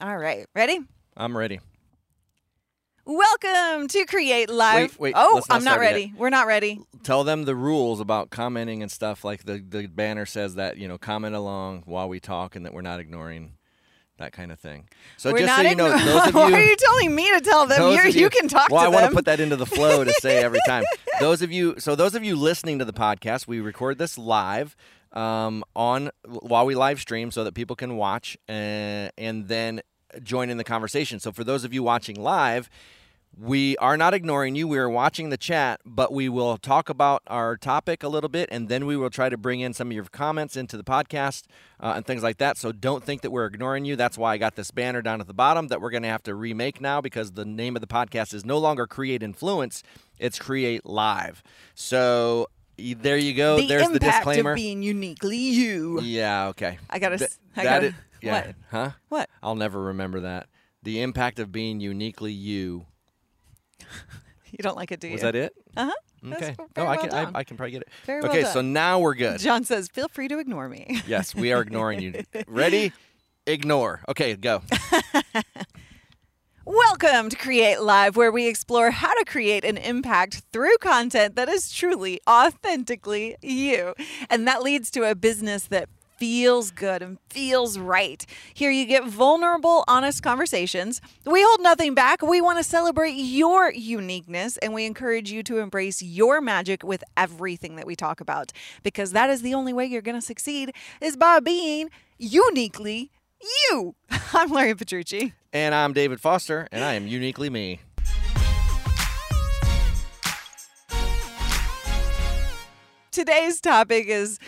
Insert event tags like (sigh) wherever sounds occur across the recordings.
All right, ready? I'm ready. Welcome to Create Live. Wait, wait, oh, not I'm not start yet. ready. We're not ready. Tell them the rules about commenting and stuff. Like the, the banner says that, you know, comment along while we talk and that we're not ignoring that kind of thing. So We're just so you know, igno- those of (laughs) Why are you telling me to tell them? Of you can talk well, to I them. want to put that into the flow to say every (laughs) time. Those of you, so those of you listening to the podcast, we record this live um, on while we live stream so that people can watch and, and then join in the conversation. So for those of you watching live, we are not ignoring you. We are watching the chat, but we will talk about our topic a little bit, and then we will try to bring in some of your comments into the podcast uh, and things like that. So don't think that we're ignoring you. That's why I got this banner down at the bottom that we're going to have to remake now because the name of the podcast is no longer Create Influence, it's Create Live. So there you go. the There's the disclaimer. of being uniquely you. yeah, okay. I gotta. Th- I that gotta. is- yeah. What? Huh? What? I'll never remember that. The impact of being uniquely you. (laughs) You don't like it, do you? Was that it? Uh huh. Okay. No, I well can. I. I can probably get it. Very well okay, so now we're good. John says, "Feel free to ignore me." yes, we are ignoring you. (laughs) Ready? Ignore. Okay, go. (laughs) Welcome to Create Live, where we explore how to create an impact through content that is truly, authentically you. And that leads to a business that feels good and feels right. Here you get vulnerable, honest conversations. We hold nothing back. We want to celebrate your uniqueness and we encourage you to embrace your magic with everything that we talk about because that is the only way you're going to succeed is by being uniquely you. (laughs) I'm Luria Petrucci. And I'm David Foster, and I am uniquely me. Today's topic is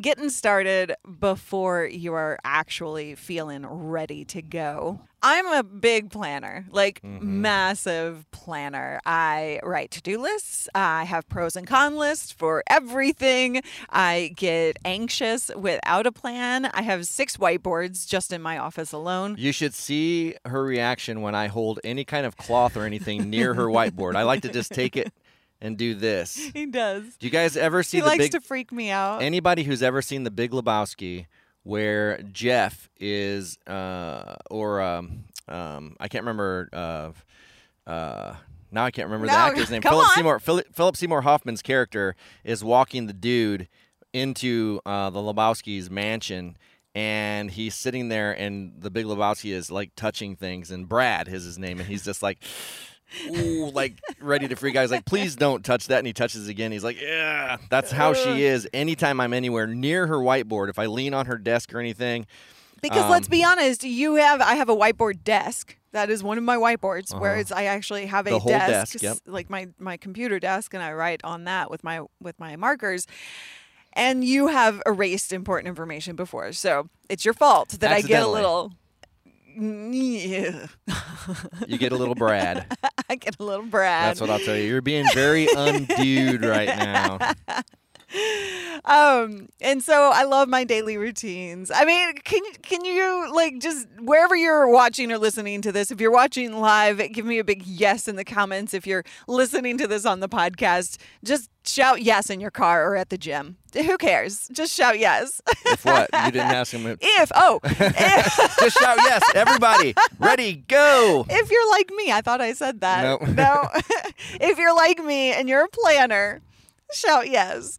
getting started before you are actually feeling ready to go. I'm a big planner, like mm-hmm. massive planner. I write to do lists. I have pros and con lists for everything. I get anxious without a plan. I have six whiteboards just in my office alone. You should see her reaction when I hold any kind of cloth or anything near her (laughs) whiteboard. I like to just take it and do this. He does. Do you guys ever see He the likes big to freak me out. anybody who's ever seen the Big Lebowski, where Jeff is, uh, or um, um, I can't remember. Uh, uh, now I can't remember the actor's name. (laughs) Philip on. Seymour. Philip, Philip Seymour Hoffman's character is walking the dude into uh, the Lebowski's mansion. And he's sitting there, and the Big Lebowski is like touching things, and Brandt is his name, and he's just like, ooh, like ready to freak out. He's like, please don't touch that. And he touches again. He's like, yeah. That's how she is. Anytime I'm anywhere near her whiteboard, if I lean on her desk or anything, Because let's Um, be honest, you have I have a whiteboard desk. That is one of my whiteboards where it's I actually have a Uh-huh. Desk, desk, yep. like my my computer desk, and I write on that with my with my markers. And you have erased important information before, so it's your fault that I get a little. Yeah. you get a little Brandt. (laughs) I get a little Brandt. That's what I'll tell you. You're being very undude right now. (laughs) um and so i love my daily routines i mean can can you like just wherever you're watching or listening to this if you're watching live give me a big yes in the comments if you're listening to this on the podcast just shout yes in your car or at the gym who cares just shout yes If what? You didn't (laughs) ask him. If, if oh if, (laughs) just shout yes. Everybody, ready, go. if you're like me i thought i said that Nope. no (laughs) if you're like me and you're a planner shout yes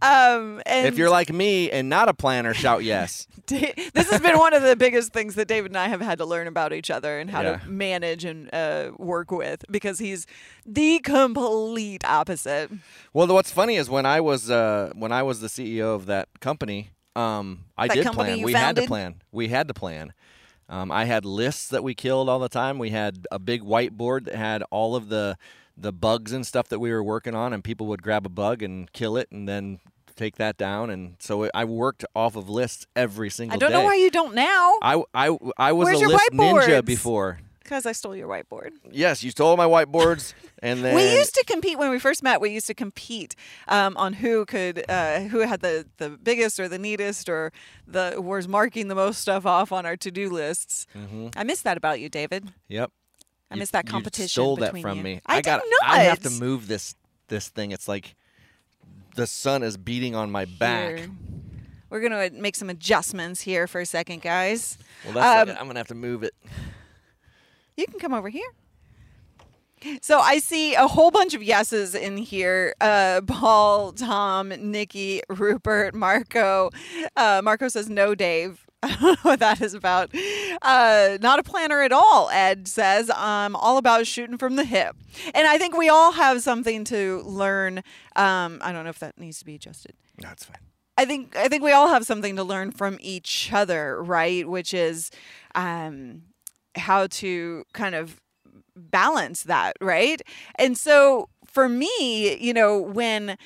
um and If you're like me and not a planner, shout yes. (laughs) This has been one of the biggest things that David and I have had to learn about each other and how Yeah. to manage and uh, work with because he's the complete opposite. Well, what's funny is when I was uh, when I was the CEO of that company, um, I That did company plan. We had to plan. We had to plan. Um, I had lists that we killed all the time. We had a big whiteboard that had all of the the bugs and stuff that we were working on, and people would grab a bug and kill it, and then take that down. And so I worked off of lists every single day. I don't day. know why you don't now I, I, I was Where's a list ninja before. because I stole your whiteboard. Yes, you stole my whiteboards, and (laughs) then we used to compete when we first met. We used to compete um, on who could, uh, who had the, the biggest or the neatest or the was marking the most stuff off on our to do lists. I miss that about you, David. Yep. I miss that competition. you stole that from you. me. I did got. I have to move this this thing. It's like the sun is beating on my back. Here. We're gonna make some adjustments here for a second, guys. Well, that's Um, I'm gonna have to move it. You can come over here. So I see a whole bunch of yeses in here. Uh, Paul, Tom, Nikki, Rupert, Marco. Uh, Marco says no, Dave. (laughs) I don't know what that is about. Uh, not a planner at all, Ed says. I'm all about shooting from the hip. And I think we all have something to learn. Um, I don't know if that needs to be adjusted. That's fine. I think I think we all have something to learn from each other, right? Which is um, how to kind of balance that, right? And so for me, you know, when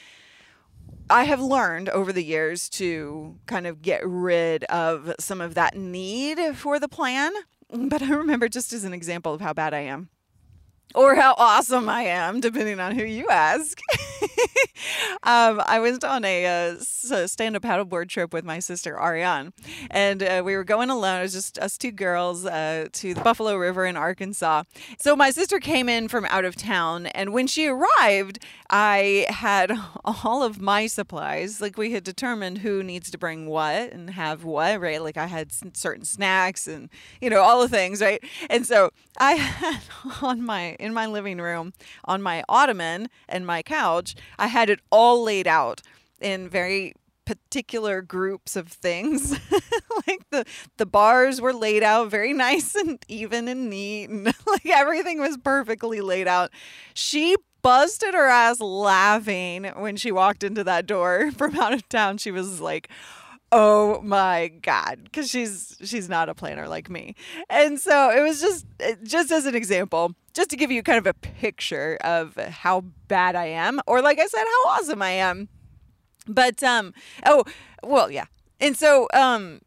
I have learned over the years to kind of get rid of some of that need for the plan. (laughs) But I remember just as an example of how bad I am or how awesome I am, depending on who you ask. (laughs) um, I went on a, uh, stand up paddleboard trip with my sister Ariane, and uh, we were going alone. It was just us two girls uh, to the Buffalo River in Arkansas. So my sister came in from out of town, and when she arrived, I had (laughs) all of my supplies. Like we had determined who needs to bring what and have what, right? Like I had certain snacks and, you know, all the things, right? And so I (laughs) had on my in my living room on my ottoman and my couch, I had it all laid out in very particular groups of things. (laughs) like the the bars were laid out very (laughs) nice and even and neat and (laughs) like everything was perfectly laid out. She busted her ass laughing when she walked into that door from out of town. She was like, oh my god. Because she's she's not a planner like me. And so it was just just as an example just to give you kind of a picture of how bad i am or like i said how awesome i am. But um oh well yeah. And so um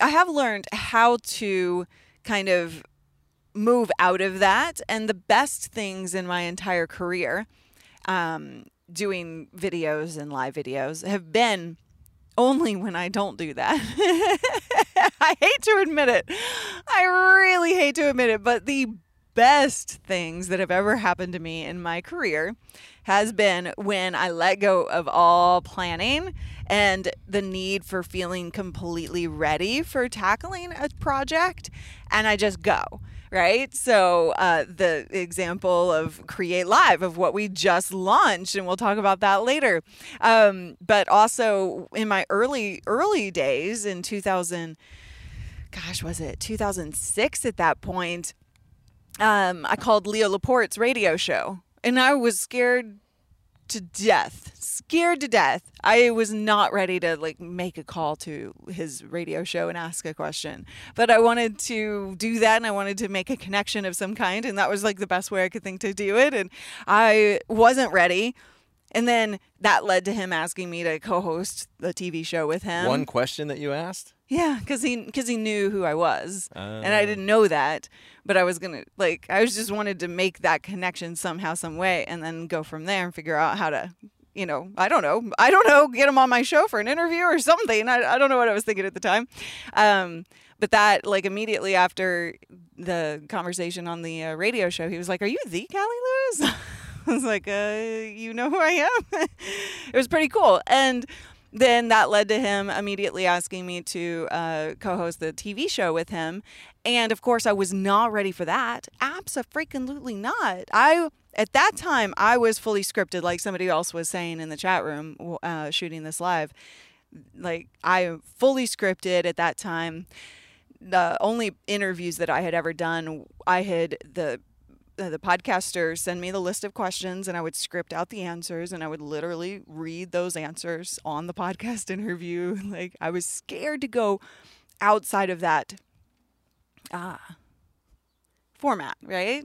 i have learned how to kind of move out of that and the best things in my entire career um doing videos and live videos have been only when I don't do that. (laughs) I hate to admit it. I really hate to admit it, but the best things that have ever happened to me in my career has been when I let go of all planning and the need for feeling completely ready for tackling a project and I just go right? So uh, the example of Create Live of what we just launched, and we'll talk about that later. Um, but also in my early early days in 2000, gosh, was it 2006 at that point? Um, I called Leo Laporte's radio show, and I was scared to death, scared to death. I was not ready to like make a call to his radio show and ask a question, but I wanted to do that and I wanted to make a connection of some kind, and that was like the best way I could think to do it. And I wasn't ready. And then that led to him asking me to co-host the TV show with him. One question that you asked? Yeah, because he because he knew who I was, and I oh. didn't know that, but I was gonna like I was just wanted to make that connection somehow, some way, and then go from there and figure out how to, you know, I don't know, I don't know, get him on my show for an interview or something. I I don't know what I was thinking at the time, um, but that like immediately after the conversation on the uh, radio show, he was like, "Are you the Cali Lewis?" (laughs) (laughs) I was like, uh, "You know who I am." (laughs) it was pretty cool, and then that led to him immediately asking me to uh, co-host the TV show with him, and of course I was not ready for that. Absolutely not. I at that time I was fully scripted, like somebody else was saying in the chat room, uh, shooting this live. Like I fully scripted at that time. The only interviews that I had ever done, I had the the podcaster send me the list of questions and I would script out the answers and I would literally read those answers on the (laughs) podcast interview. (laughs) Like I was scared to go outside of that ah format, right?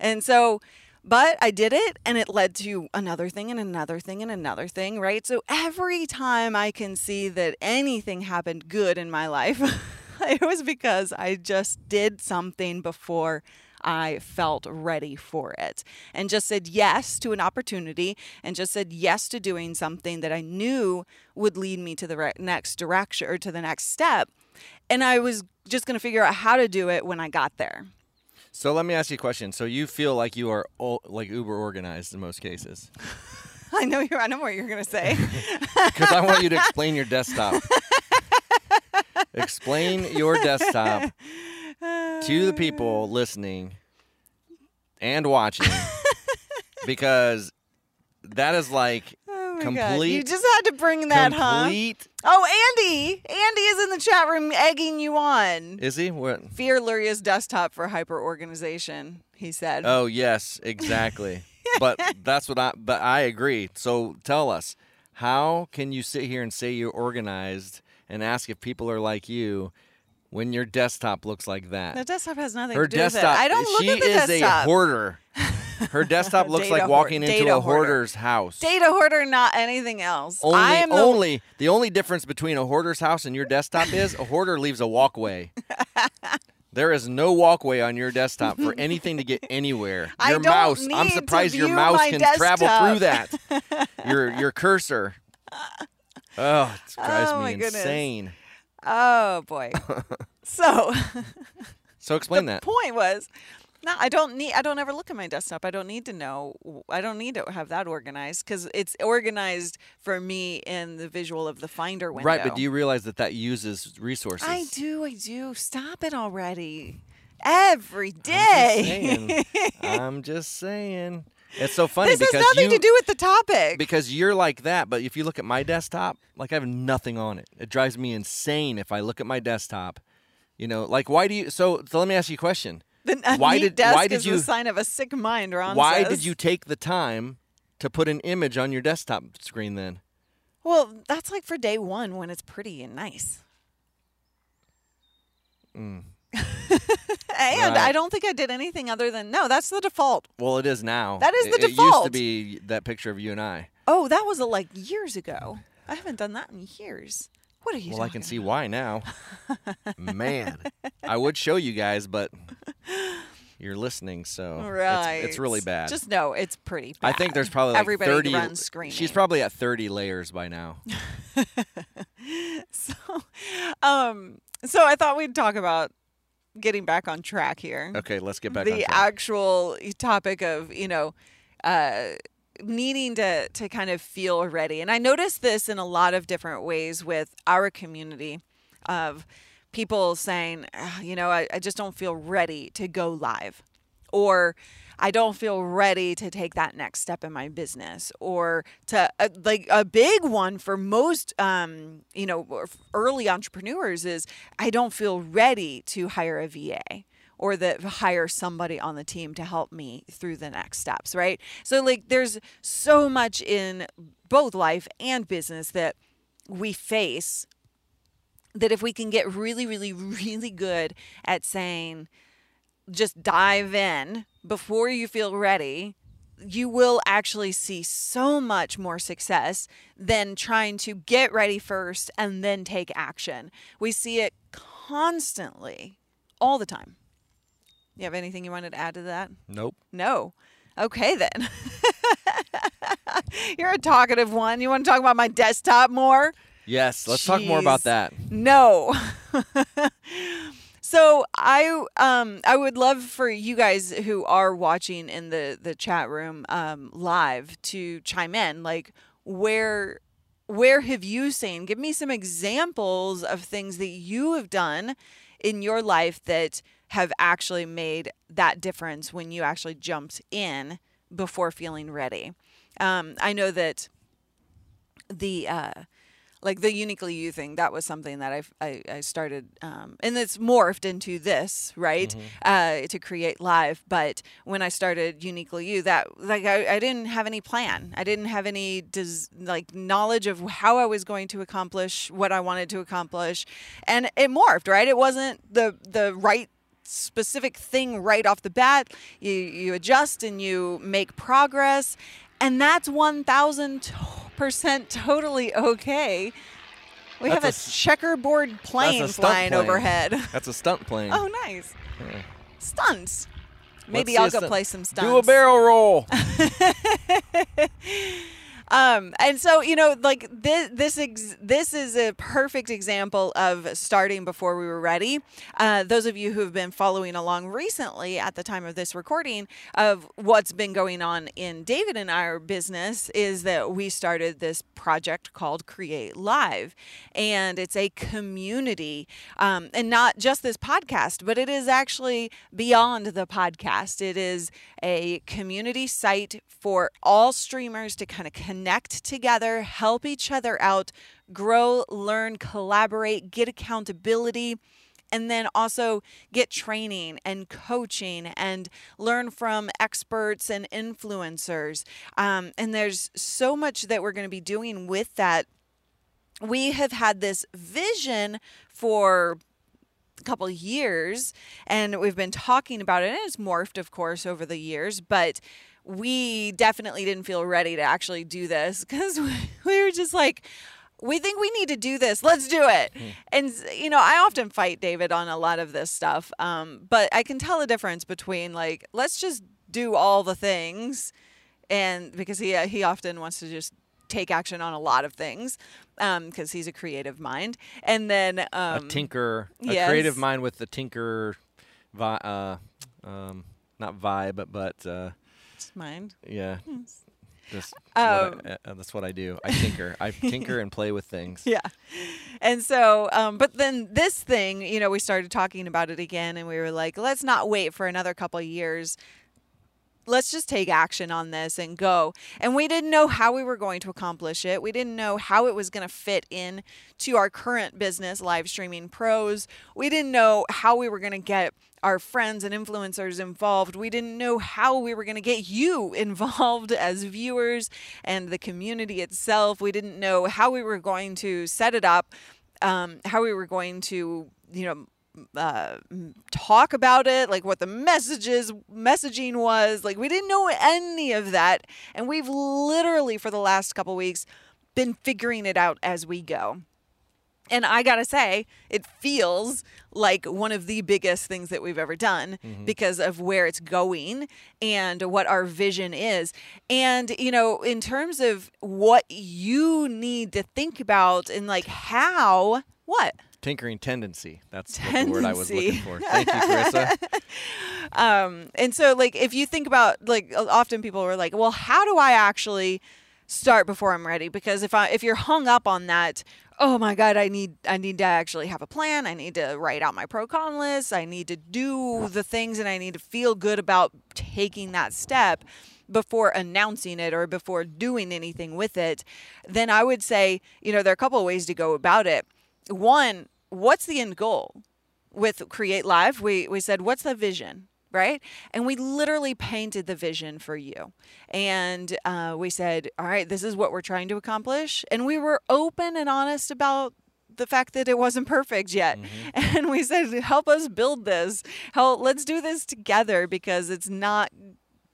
And so but I did it and it led to another thing and another thing and another thing, right? So every time I can see that anything happened good in my life, (laughs) it was because I just did something before I felt ready for it and just said yes to an opportunity and just said yes to doing something that I knew would lead me to the re- next direction or to the next step. And I was just going to figure out how to do it when I got there. So let me ask you a question. So you feel like you are like uber organized in most cases? (laughs) I know you. I know what you're going to say. (laughs) Because I want you to explain your desktop. (laughs) explain your desktop to the people listening and watching (laughs) because that is like Oh my God. You just had to bring that, huh? Oh, Andy! Andy is in the chat room egging you on. Is he? What? Fear Luria's desktop for hyper organization, he said. Oh yes, exactly. but (laughs) that's what I. But I agree. So tell us, how can you sit here and say you're organized and ask if people are like you when your desktop looks like that? the desktop has nothing Her to do with desktop. it. I don't look at the desktop. She is desktop. a hoarder. (laughs) Her desktop looks like walking into a hoarder. hoarder's house. Data hoarder, not anything else. Only, I am the only the only difference between a hoarder's house and your desktop is a hoarder leaves a walkway. (laughs) there is no walkway on your desktop for anything to get (laughs) anywhere. Your mouse, I'm surprised your mouse can travel through that. your your cursor. Oh, it drives Oh, me goodness. Oh boy. (laughs) so So (laughs) explain that. the that. point was, no, I don't need. I don't ever look at my desktop. I don't need to know. I don't need to have that organized because it's organized for me in the visual of the Finder window. Right, but do you realize that that uses resources? I do. I do. Stop it already. Every day. I'm just saying. I'm just saying. It's so funny this has nothing you to do with the topic. because you're like that, but if you look at my desktop, like I have nothing on it. It drives me insane if I look at my desktop. You know, like why do you? So, so let me ask you a question. the why did- desk why did is you- sign of a sick mind, Ron why says. did you take the time to put an image on your desktop screen then? Well, that's like for day one when it's pretty and nice. Mm. (laughs) And I don't think I did anything other than no. That's the default. Well, it is now. That is It- the It used to be that picture of you and I. Oh, that was uh, like years ago. I haven't done that in years. What are you? Well, I can talking see about? why now. Man, I would show you guys, but you're listening, so it's- Right. it's, really bad. Just know it's pretty bad. I think there's probably like everybody 30. runs screaming. She's probably at 30 layers by now. (laughs) so, um, so I thought we'd talk about getting back on track here. Okay, let's get back the on track. actual topic of you know uh, needing to to kind of feel ready and i noticed this in a lot of different ways with our community of people saying "Ah, you know I, I just don't feel ready to go live or I don't feel ready to take that next step in my business, or to uh, like a big one for most, um, you know, early entrepreneurs is I don't feel ready to hire a VA or that hire somebody on the team to help me through the next steps, right? So like, there's so much in both life and business that we face that if we can get really, really, (laughs) really good at saying, just dive in before you feel ready, you will actually see so much more success than trying to get ready first and then take action. We see it constantly, all the time. You have anything you wanted to add to that? nope. No. Okay, then. (laughs) You're a talkative one. You want to talk about my desktop more? Yes, let's talk more about that. No. (laughs) so I um I would love for you guys who are watching in the the chat room um live to chime in like where where have you seen give me some examples of things that you have done in your life that have actually made that difference when you actually jumped in before feeling ready. Um, I know that the uh, like the uniquely you thing that was something that I've, I I started um, and it's morphed into this right uh, to create live. But when I started uniquely you, that like I, I didn't have any plan. I didn't have any des- like knowledge of how I was going to accomplish what I wanted to accomplish, and it morphed right. It wasn't the the right specific thing right off the bat. You you adjust and you make progress, and that's one thousand percent (laughs) totally okay. We That's have a checkerboard plane stunt flying plane. overhead. (laughs) That's a stunt plane. oh, nice Yeah. stunts. Maybe Let's I'll go play some stunts. Do a barrel roll. (laughs) Um, and so you know, like this, this, ex- this is a perfect example of starting before we were ready. Uh, those of you who have been following along recently, at the time of this recording, of what's been going on in David and our business is that we started this project called Create Live, and it's a community, um, and not just this podcast, but it is actually beyond the podcast. It is a community site for all streamers to kind of connect together, help each other out, grow, learn, collaborate, get accountability and then also get training and coaching and learn from experts and influencers. Um, and there's so much that we're going to be doing with that. We have had this vision for a couple years and we've been talking about it and it's morphed of course over the years but we definitely didn't feel ready to actually do this because (laughs) we were just like we think we need to do this. Let's do it. Mm. And, you know, I often fight David on a lot of this stuff. Um, but I can tell a difference between, like, let's just do all the things. And because he, uh, he often wants to just take action on a lot of things because um, he's a creative mind. And then um, a tinker, a yes. creative mind with the tinker, vi- uh, um, not vibe, but. Uh, mind. Yeah. Yes. That's, um, what I, uh, that's what I do. I tinker. I (laughs) tinker and play with things. Yeah. And so, um, but then this thing, you know, we started talking about it again and we were like, let's not wait for another couple of years. Let's just take action on this and go. And we didn't know how we were going to accomplish it. We didn't know how it was going to fit in to our current business, live streaming pros. We didn't know how we were going to get our friends and influencers involved. We didn't know how we were going to get you (laughs) involved as viewers and the community itself. We didn't know how we were going to set it up, um, how we were going to, you know, uh, talk about it, like what the messages messaging was. Like we didn't know any of that, and we've literally for the last couple weeks been figuring it out as we go. And I got to say, it feels like one of the biggest things that we've ever done mm-hmm. because of where it's going and what our vision is. And, you know, in terms of what you need to think about and like how, what? Tinkering tendency. That's, tendency. the word I was looking for. Thank you, Carissa. (laughs) um, and so, like, if you think about, like, often people are like, well, how do I actually start before I'm ready? Because if I if you're hung up on that, oh my god i need i need to actually have a plan i need to write out my pro con list i need to do the things and i need to feel good about taking that step before announcing it or before doing anything with it then i would say you know there are a couple of ways to go about it one what's the end goal with create live we we said what's the vision right? And we literally painted the vision for you. And uh, we said, all right, this is what we're trying to accomplish. And we were open and honest about the fact that it wasn't perfect yet. Mm-hmm. (laughs) And we said, help us build this. Help, let's do this together because it's not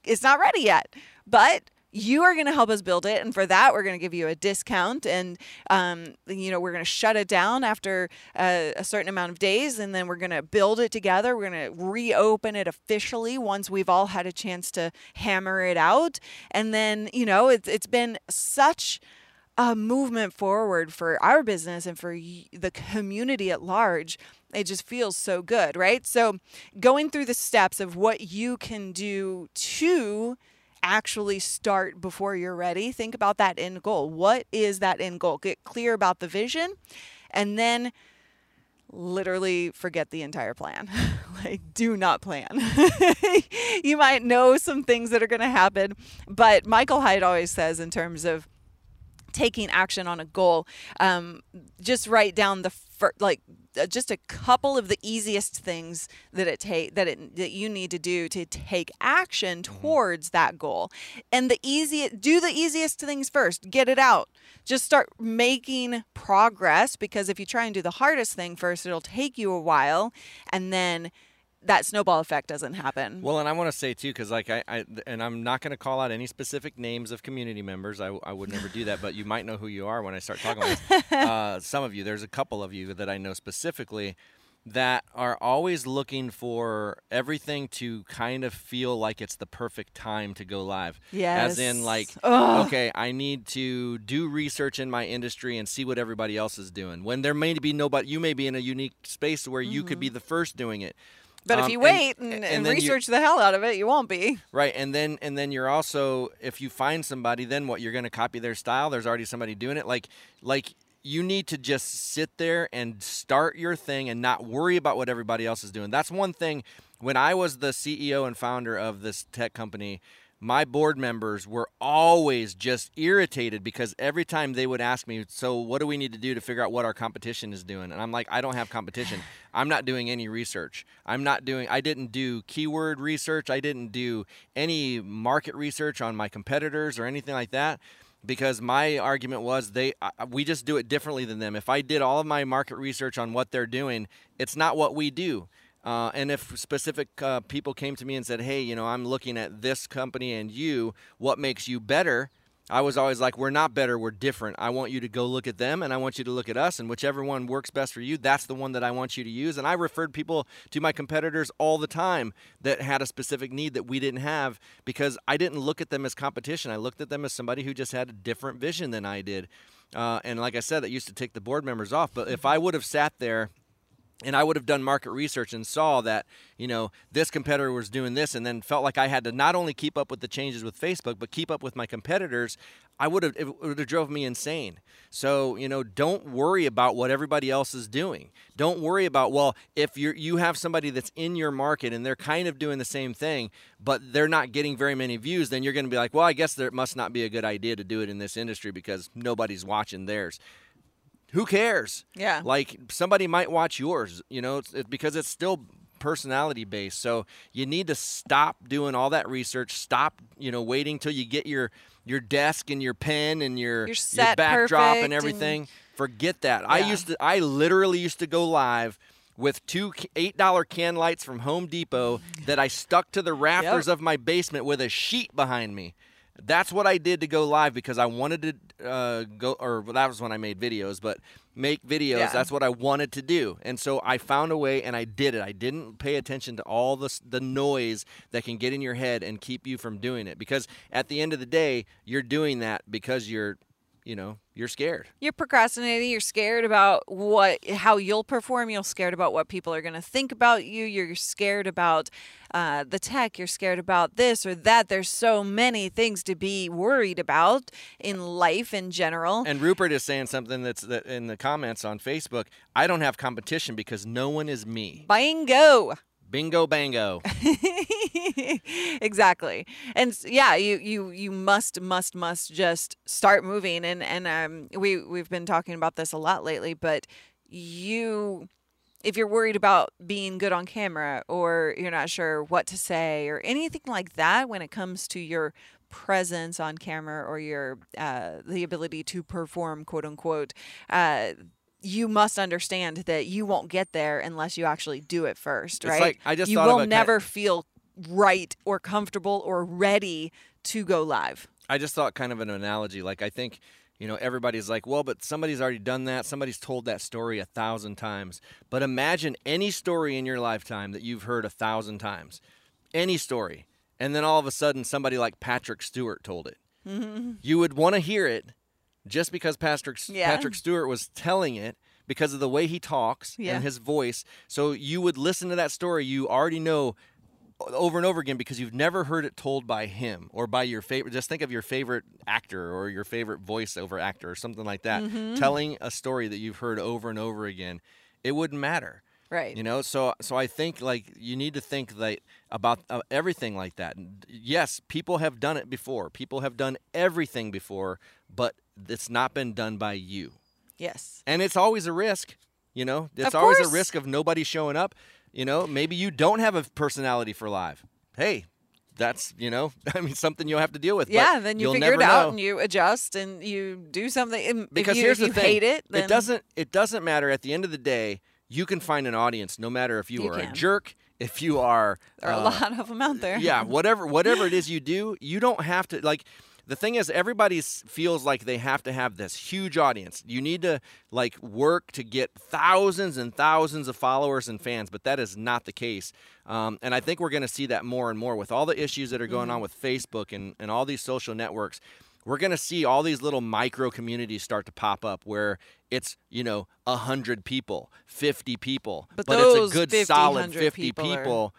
it's not ready yet. But you are going to help us build it and for that we're going to give you a discount and um, you know we're going to shut it down after a, a, certain amount of days and then we're going to build it together. We're going to reopen it officially once we've all had a chance to hammer it out. And then you know it's, it's been such a movement forward for our business and for the community at large. It just feels so good right? So going through the steps of what you can do to actually start before you're ready. Think about that end goal. What is that end goal? Get clear about the vision and then literally forget the entire plan. (laughs) like, do not plan. (laughs) you might know some things that are going to happen, but Michael Hyatt always says, in terms of taking action on a goal, um, just write down the fir- like just a couple of the easiest things that it take that it that you need to do to take action mm-hmm. towards that goal. And the easiest do the easiest things first. Get it out. Just start making progress because if you try and do the hardest thing first, it'll take you a while and then that snowball effect doesn't happen. Well, and I want to say too, because like I, I, and I'm not going to call out any specific names of community members. I, I would never do that, but you might know who you are when I start talking about (laughs) uh, some of you. There's a couple of you that I know specifically that are always looking for everything to kind of feel like it's the perfect time to go live. Yes. As in, like, Ugh. okay, I need to do research in my industry and see what everybody else is doing. When there may be nobody, you may be in a unique space where you could be the first doing it. But if Um, you and- wait and, and, and you- research the hell out of it, you won't be. Right, and then and then you're also if you find somebody, then what? You're going to copy their style. There's already somebody doing it. Like like you need to just sit there and start your thing and not worry about what everybody else is doing. That's one thing. When I was the CEO and founder of this tech company, my board members were always just irritated because every time they would ask me, "So what do we need to do to figure out what our competition is doing?" And I'm like, "I don't have competition. I'm not doing any research. I'm not doing I didn't do keyword research. I didn't do any market research on my competitors or anything like that." Because my argument was they we just do it differently than them. If I did all of my market research on what they're doing, it's not what we do. Uh, and if specific uh, people came to me and said, "Hey, you know, I'm looking at this company and you, what makes you better?" I was always like, "We're not better. We're different. I want you to go look at them, and I want you to look at us, and whichever one works best for you, that's the one that I want you to use." And I referred people to my competitors all the time that had a specific need that we didn't have because I didn't look at them as competition. I looked at them as somebody who just had a different vision than I did. Uh, and like I said, that used to take the board members off. But if I would have sat there and I would have done market research and saw that you know this competitor was doing this, and then felt like I had to not only keep up with the changes with Facebook, but keep up with my competitors. I would have it would have drove me insane. So you know, don't worry about what everybody else is doing. Don't worry about well, if you you have somebody that's in your market and they're kind of doing the same thing, but they're not getting very many views, then you're going to be like, well, I guess there must not be a good idea to do it in this industry because nobody's watching theirs who cares? Yeah. Like somebody might watch yours, you know, it's, it's because it's still personality based. So you need to stop doing all that research. Stop, you know, waiting till you get your your desk and your pen and your Your set backdrop and and- everything. Forget that. I used to I literally used to go live with two eight dollar can lights from Home Depot that I stuck to the rafters of my basement with a sheet behind me. That's what I did to go live because I wanted to uh, go, or well, that was when I made videos, but make videos. Yeah. That's what I wanted to do, and so I found a way and I did it. I didn't pay attention to all the the noise that can get in your head and keep you from doing it. Because at the end of the day, you're doing that because you're, you know, you're scared. You're procrastinating. You're scared about what, how you'll perform. You're scared about what people are going to think about you. You're scared about uh, the tech. You're scared about this or that. There's so many things to be worried about in life in general. And Rupert is saying something that's that in the comments on Facebook. I don't have competition because no one is me. Bingo. Bingo bango. (laughs) exactly and yeah you you you must must must just start moving and and um we we've been talking about this a lot lately but you if you're worried about being good on camera or you're not sure what to say or anything like that when it comes to your presence on camera or your uh, the ability to perform quote unquote uh, you must understand that you won't get there unless you actually do it first It's right like- I just you will of a ki- never feel right or comfortable or ready to go live I just thought kind of an analogy. Like I think, you know, everybody's like, well, but somebody's already done that. Somebody's told that story a thousand times. But imagine any story in your lifetime that you've heard a thousand times, any story, and then all of a sudden somebody like Patrick Stewart told it. (laughs) You would want to hear it just because Patrick Yeah. Patrick Stewart was telling it because of the way he talks Yeah. and his voice. So you would listen to that story. You already know over and over again because you've never heard it told by him or by your favorite just think of your favorite actor or your favorite voiceover actor or something like that Mm-hmm. telling a story that you've heard over and over again it wouldn't matter right you know so so i think like you need to think like about uh, everything like that yes people have done it before people have done everything before but it's not been done by you. Yes. And it's always a risk you know? It's always a risk of nobody showing up you know? Maybe you don't have a personality for live hey that's you know (laughs) i mean something you'll have to deal with yeah then you you'll figure it out know. and you adjust and you do something. And because if you, here's if you the thing. hate it then it doesn't it doesn't matter. At the end of the day you can find an audience no matter if you, You are can. a jerk if you are there are uh, a lot of them out there. yeah whatever whatever it is (laughs) you do you don't have to like the thing is everybody feels like they have to have this huge audience. You need to like work to get thousands and thousands of followers and fans but that is not the case. Um, and i think we're going to see that more and more with all the issues that are going on with facebook and, and all these social networks. We're going to see all these little micro communities start to pop up where it's you know 100 people 50 people But it's those a good 50, solid 50 people are- people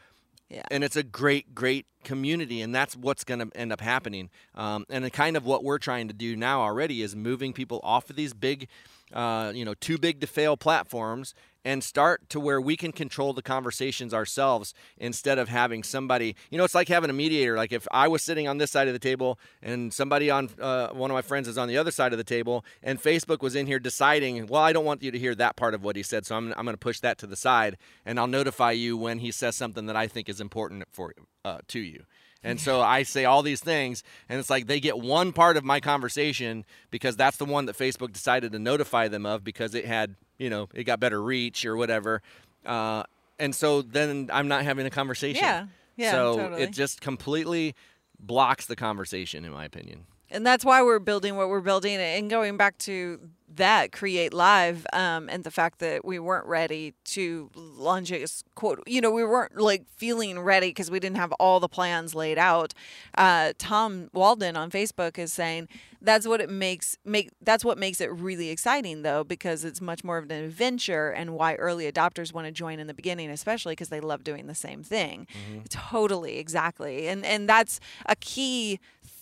Yeah. and it's a great great community and that's what's going to end up happening um, and kind of what we're trying to do now already is moving people off of these big uh, you know too big to fail platforms and start to where we can control the conversations ourselves instead of having somebody you know it's like having a mediator. Like if i was sitting on this side of the table and somebody on uh, one of my friends is on the other side of the table and facebook was in here deciding well i don't want you to hear that part of what he said so i'm, I'm going to push that to the side and i'll notify you when he says something that i think is important for uh, to you and so I say all these things, and it's like they get one part of my conversation because that's the one that Facebook decided to notify them of because it had, you know, it got better reach or whatever. Uh, and so then I'm not having a conversation. Yeah. Yeah, So totally. it just completely blocks the conversation, in my opinion. And that's why we're building what we're building and going back to that create live um, and the fact that we weren't ready to launch it quote you know we weren't like feeling ready because we didn't have all the plans laid out. Uh, tom walden on facebook is saying that's what it makes make that's what makes it really exciting though because it's much more of an adventure and why early adopters want to join in the beginning especially because they love doing the same thing. Totally exactly. And and that's a key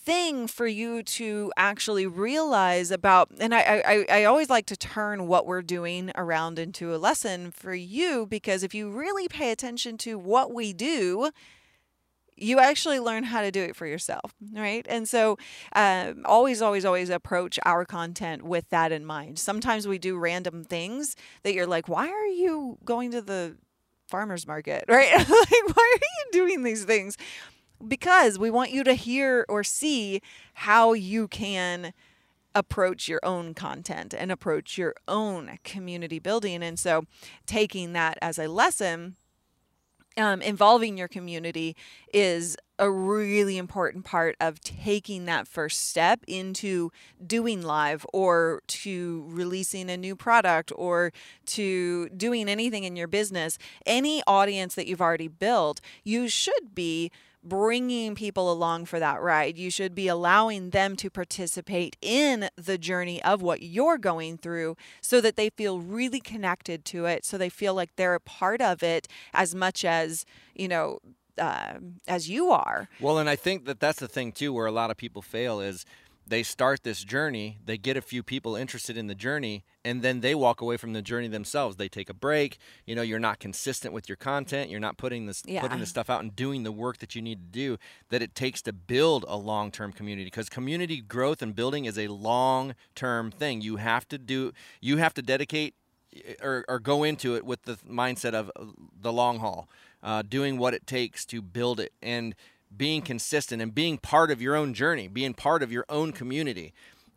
thing for you to actually realize about and I, I i always like to turn what we're doing around into a lesson for you because if you really pay attention to what we do you actually learn how to do it for yourself right? And so um, always always always approach our content with that in mind. Sometimes we do random things that you're like why are you going to the farmers market? (laughs) Right? (laughs) Like why are you doing these things because we want you to hear or see how you can approach your own content and approach your own community building. And so, taking that as a lesson, um, involving your community is a really important part of taking that first step into doing live or to releasing a new product or to doing anything in your business. Any audience that you've already built, you should be bringing people along for that ride. You should be allowing them to participate in the journey of what you're going through so that they feel really connected to it, so they feel like they're a part of it as much as, you know, uh, as you are. Well, and I think that that's the thing too, where a lot of people fail is they start this journey, they get a few people interested in the journey, and then they walk away from the journey themselves. They take a break. You know, you're not consistent with your content. You're not putting this Yeah. putting the stuff out and doing the work that you need to do that it takes to build a long term community. Because community growth and building is a long term thing. You have to do. You have to dedicate or, or go into it with the mindset of uh, the long haul, uh, doing what it takes to build it and being consistent and being part of your own journey, being part of your own community.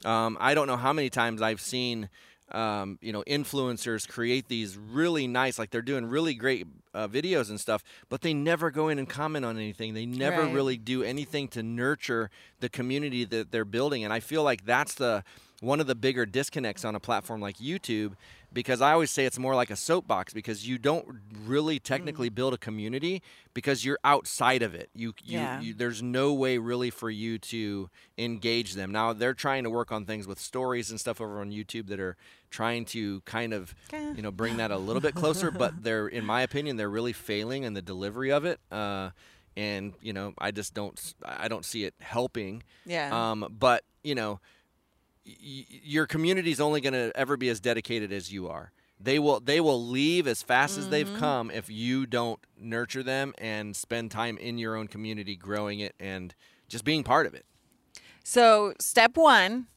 Um, I don't know how many times I've seen, um, you know, influencers create these really nice, like they're doing really great uh, videos and stuff, but they never go in and comment on anything. They never Right. really do anything to nurture the community that they're building. And I feel like that's the one of the bigger disconnects on a platform like YouTube because I always say it's more like a soapbox because you don't really technically build a community because you're outside of it. You, you, Yeah. you there's no way really for you to engage them. Now they're trying to work on things with stories and stuff over on YouTube that are trying to kind of Okay. you know bring that a little bit closer, but (laughs) they're in my opinion they're really failing in the delivery of it. Uh, and you know I just don't I don't see it helping. Yeah. Um, but you know, y- your community is only going to ever be as dedicated as you are. They will they will leave as fast as they've mm-hmm. come if you don't nurture them and spend time in your own community, growing it and just being part of it. So, step one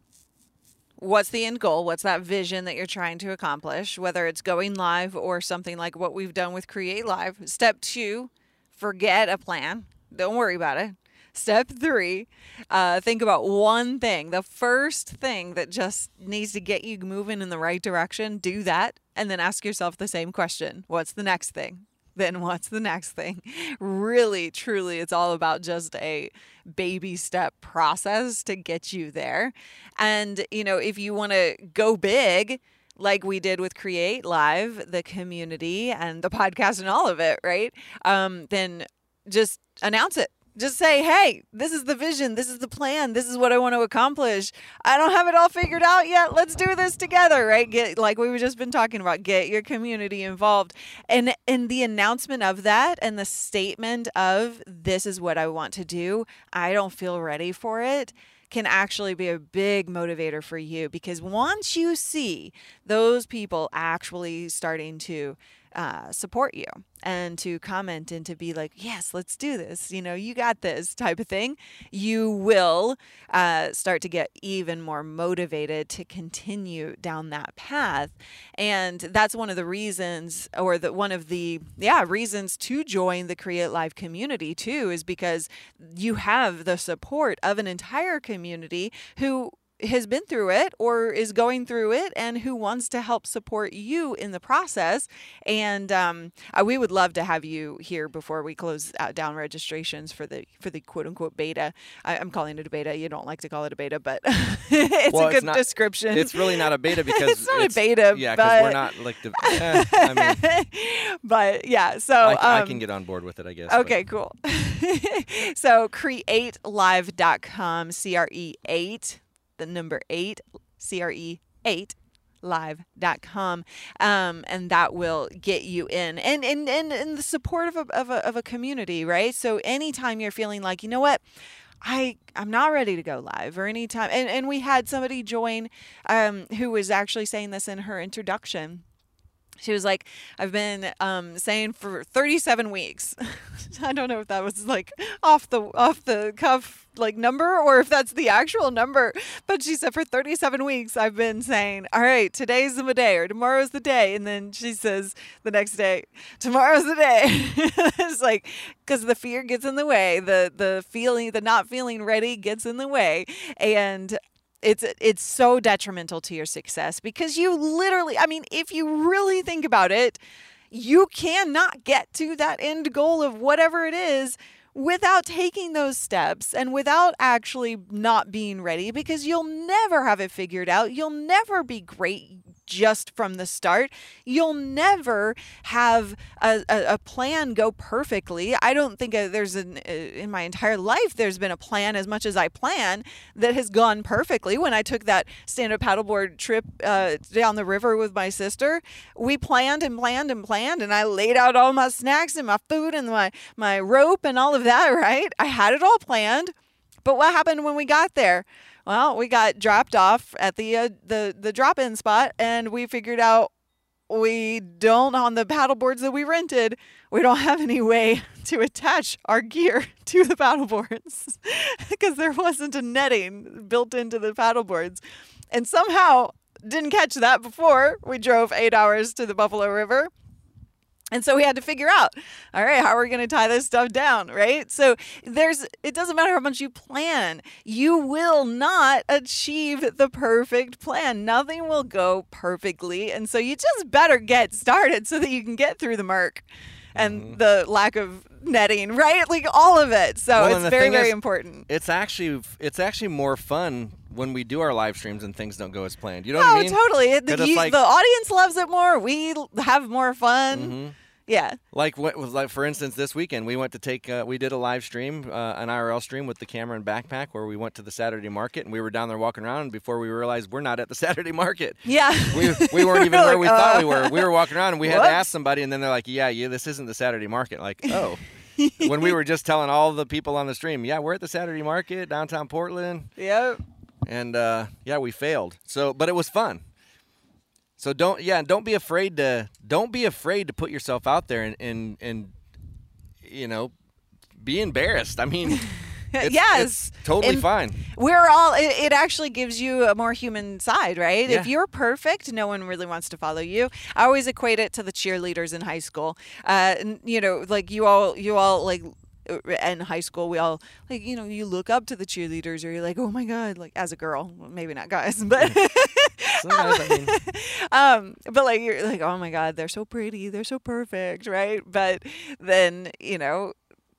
what's the end goal? What's that vision that you're trying to accomplish, whether it's going live or something like what we've done with Create Live? Step two, forget a plan. Don't worry about it. Step three, uh, think about one thing. The first thing that just needs to get you moving in the right direction, do that. And then ask yourself the same question What's the next thing? then what's the next thing? (laughs) Really, truly, it's all about just a baby step process to get you there. And, you know, if you want to go big, like we did with Create Live, the community and the podcast and all of it, right? Um, then just announce it just say, hey, this is the vision, this is the plan, this is what I want to accomplish. I don't have it all figured out yet. Let's do this together, right? Get like we've just been talking about, get your community involved. And in the announcement of that and the statement of this is what I want to do, I don't feel ready for it can actually be a big motivator for you because once you see those people actually starting to uh, support you and to comment and to be like, yes, let's do this. You know, you got this (laughs) type of thing. You will uh, start to get even more motivated to continue down that path. And that's one of the reasons, or the one of the, yeah, reasons to join the Create Live community too, is because you have the support of an entire community who has been through it or is going through it and who wants to help support you in the process. And um, uh, we would love to have you here before we close down registrations for the for the quote unquote beta. I, am calling it a beta. You don't like to call it a beta, but (laughs) it's well, a good it's not, description. It's really not a beta (laughs) because it's not it's, a beta. Yeah, because we're not like the. Eh, I mean, (laughs) but yeah, so I, um, I, can get on board with it, I guess. Okay, but. cool. so createlive.com, C R E eight the number eight, C R E eight live.com um, and that will get you in. And and and, and the support of a, of, a, of a community right? So anytime you're feeling like you know what? I I'm not ready to go live or anytime and and we had somebody join um, who was actually saying this in her introduction she was like, I've been um, saying for 37 weeks. (laughs) I don't know if that was like off the off the cuff like number or if that's the actual number. But she said for 37 weeks I've been saying, "All right, today's the day or tomorrow's the day." And then she says the next day, "Tomorrow's the day." (laughs) it's like cuz the fear gets in the way, the the feeling, the not feeling ready gets in the way. And it's it's so detrimental to your success because you literally I mean if you really think about it you cannot get to that end goal of whatever it is without taking those steps and without actually not being ready because you'll never have it figured out. You'll never be great just from the start. You'll never have a, a, a plan go perfectly. I don't think uh, there's an, uh, in my entire life, there's been a plan as much as I plan that has gone perfectly. When I took that stand up paddleboard trip uh, down the river with my sister, we planned and planned and planned, and I laid out all my snacks and my food and my, my rope and all of that, (laughs) right? I had it all planned. But what happened when we got there? Well, we got dropped off at the uh, the the drop-in spot, and we figured out we don't on the paddle boards that we rented. We don't have any way (laughs) to attach our gear (laughs) to the paddle boards because (laughs) there wasn't a netting built into the paddle boards, and somehow didn't catch that before. We drove eight hours to the Buffalo River and so we had to figure out, all right, how are we going to tie this stuff down, right? So there's, it doesn't matter how much you plan, you will not achieve the perfect plan. Nothing will go perfectly. And so you just better get started so that you can get through the murk and mm-hmm. the lack of netting, right? Like all of it. So well, it's very, very is, important. It's actually, it's actually more fun when we do our live streams and things don't go as planned. You know oh, what I mean? totally. The, you, like, the audience loves it more. We have more fun. Mm-hmm. Yeah. Like what was like for instance this weekend we went to take uh, we did a live stream uh, an IRL stream with the camera and backpack where we went to the Saturday market and we were down there walking around before we realized we're not at the (laughs) Saturday market. Yeah. We, we weren't (laughs) even where we uh, thought we were. We were walking around and we had to ask somebody and then they're like, "Yeah, yeah, this isn't the Saturday market." Like, (laughs) "Oh." when we were just telling all the people on the stream, "Yeah, we're at the Saturday market downtown Portland." Yep. And uh, yeah, we failed. So, but it was fun. So don't yeah, don't be afraid to don't be afraid to put yourself out there and and, and you know be embarrassed. I mean. (laughs) It's, yes, it's totally and fine. We're all. It, it, actually gives you a more human side, right? Yeah. If you're perfect, no one really wants to follow you. I always equate it to the cheerleaders in high school. Uh, you know, like you all, you all like in high school we all like you know you look up to the cheerleaders or you're like oh my god like as a girl well, maybe not guys (laughs) but (laughs) I mean, (laughs) um but like you're like oh my god they're so pretty they're so perfect right? But then you know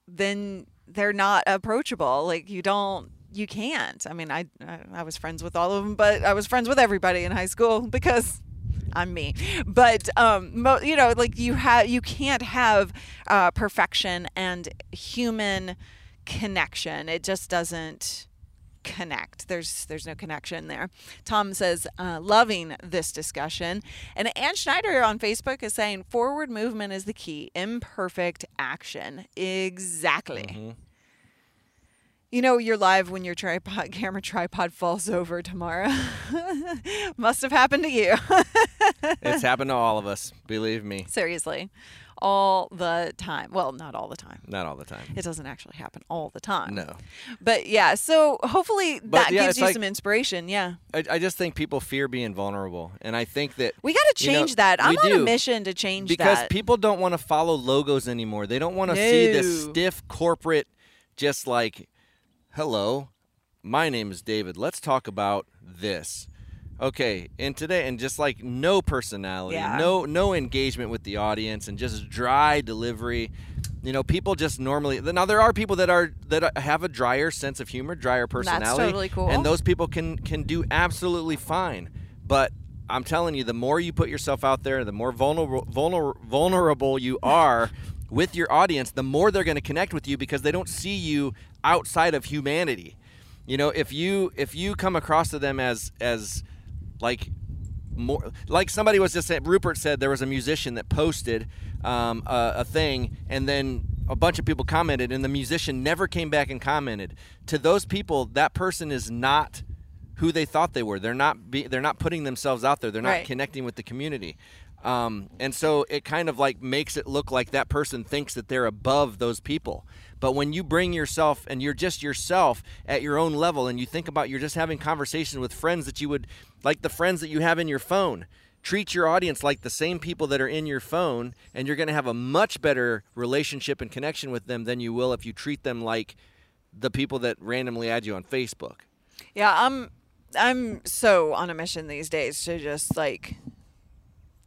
then they're not approachable like you don't you can't. I mean i i, I was friends with all of them but i was friends with everybody in high school because I'm me. But um, mo- you know, like you have, you can't have uh, perfection and human connection. It just doesn't connect. There's there's no connection there. Tom says, uh, loving this discussion. And Ann Schneider on Facebook is saying, forward movement is the key. Imperfect action. Exactly. You know, you're live when your tripod (laughs) camera tripod falls over tomorrow. (laughs) Must have happened to you. it's (laughs) happened to all of us. Believe me. Seriously. All the time. Well, not all the time. Not all the time. It doesn't actually happen all the time. No. But yeah, so hopefully that yeah, gives it's you like- some inspiration. Yeah. I, I just think people fear being vulnerable, and I think that We got to You know, change that. I'm we on a do. mission to change that. because that. people don't want to follow logos anymore. They don't want to see this No. stiff corporate, just like, hello, my name is David. Let's talk about this. Okay, and today, and just like no personality, Yeah. no no engagement with the audience, and just dry delivery. You know, people just normally now there are people that are that have a drier sense of humor, drier personality, That's totally cool. and those people can can do absolutely fine. But I'm telling you, the more you put yourself out there, the more vulnerable vulner, vulnerable you are (laughs) with your audience, the more they're going to connect with you because they don't see you outside of humanity. You know, if you if you come across to them as as like more like somebody was just saying rupert said there was a musician that posted um, a, a thing and then a bunch of people commented and the musician never came back and commented to those people that person is not who they thought they were they're not be, they're not putting themselves out there they're not Right. connecting with the community um, and so it kind of like makes it look like that person thinks that they're above those people but when you bring yourself and you're just yourself at your own level and you think about you're just having conversations with friends that you would like the friends that you have in your phone treat your audience like the same people that are in your phone and you're going to have a much better relationship and connection with them than you will if you treat them like the people that randomly add you on Facebook. yeah, I'm I'm so on a mission these days to just like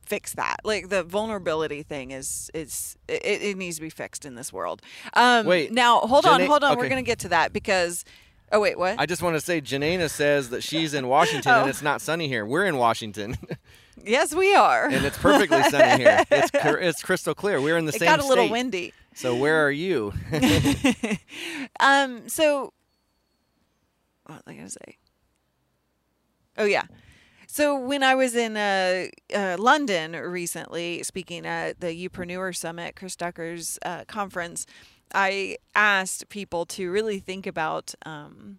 fix that. Like the vulnerability thing is is it, it needs to be fixed in this world. Um Wait, now hold on, hold on. We're going to get to that because Oh wait, what? I just want to say Janena says that she's in Washington (laughs) Oh. and it's not sunny here. We're in Washington (laughs) yes, we are. and it's perfectly sunny here. (laughs) It's it's crystal clear. We're in the same it same got a little state. windy. So where are you? um, so what was I gonna say? Oh yeah. So when I was in uh, uh, London recently, speaking at the Youpreneur Summit, Chris Ducker's uh, conference, I asked people to really think about, um,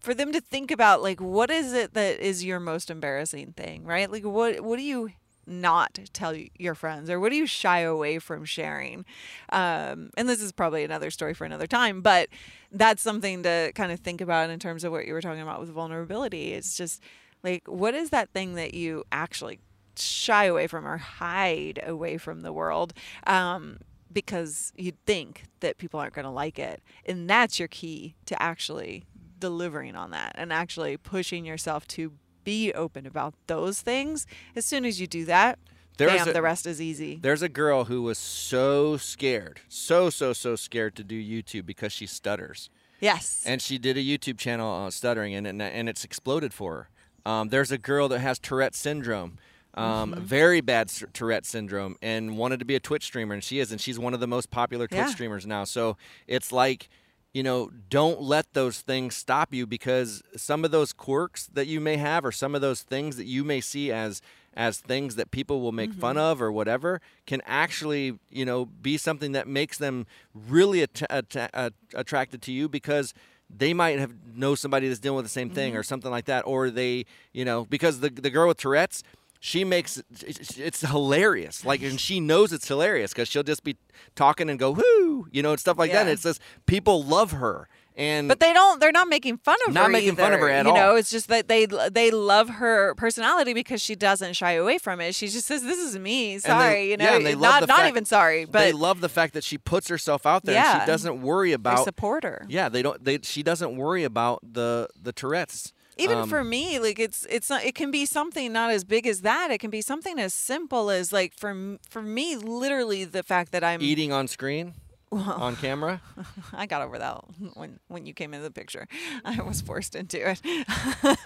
for them to think about, like, what is it that is your most embarrassing thing, right? Like, what what do you not tell your friends, or what do you shy away from sharing? Um, and this is probably another story for another time, but that's something to kind of think about in terms of what you were talking about with vulnerability. It's just like, what is that thing that you actually shy away from or hide away from the world? Um, because you think that people aren't going to like it. And that's your key to actually delivering on that and actually pushing yourself to be open about those things. As soon as you do that, There's bam, a- the rest is easy. There's a girl who was so scared, so so so scared to do YouTube because she stutters. Yes. and she did a YouTube channel on stuttering, and and, and it's exploded for her. Um, there's a girl that has Tourette syndrome, um, Mm-hmm. very bad Tourette syndrome, and wanted to be a Twitch streamer, and she is, and she's one of the most popular Twitch Yeah. streamers now. So it's like, you know, don't let those things stop you because some of those quirks that you may have, or some of those things that you may see as as things that people will make fun mm-hmm. of or whatever can actually you know be something that makes them really att- att- attracted to you because they might have know somebody that's dealing with the same thing mm-hmm. or something like that or they you know because the the girl with tourette's she makes it's hilarious like and she knows it's hilarious because she'll just be talking and go whoo you know and stuff like that and Yeah. it says people love her And But they don't. They're not making fun of Not her. making fun of her at you know, it's just that they they love her personality because she doesn't shy away from it. She just says, "This is me." Sorry, you know, yeah, and they love not the not fact- even sorry, but they love the fact that she puts herself out there and Yeah. she doesn't worry they about support her. yeah they don't they she doesn't worry about the the tourette's Even Um, for me, like it's it's not. It can be something not as big as that. It can be something as simple as like for for me, literally the fact that I'm eating on screen on camera (laughs) I got over that when when you came into the picture. I was forced into it,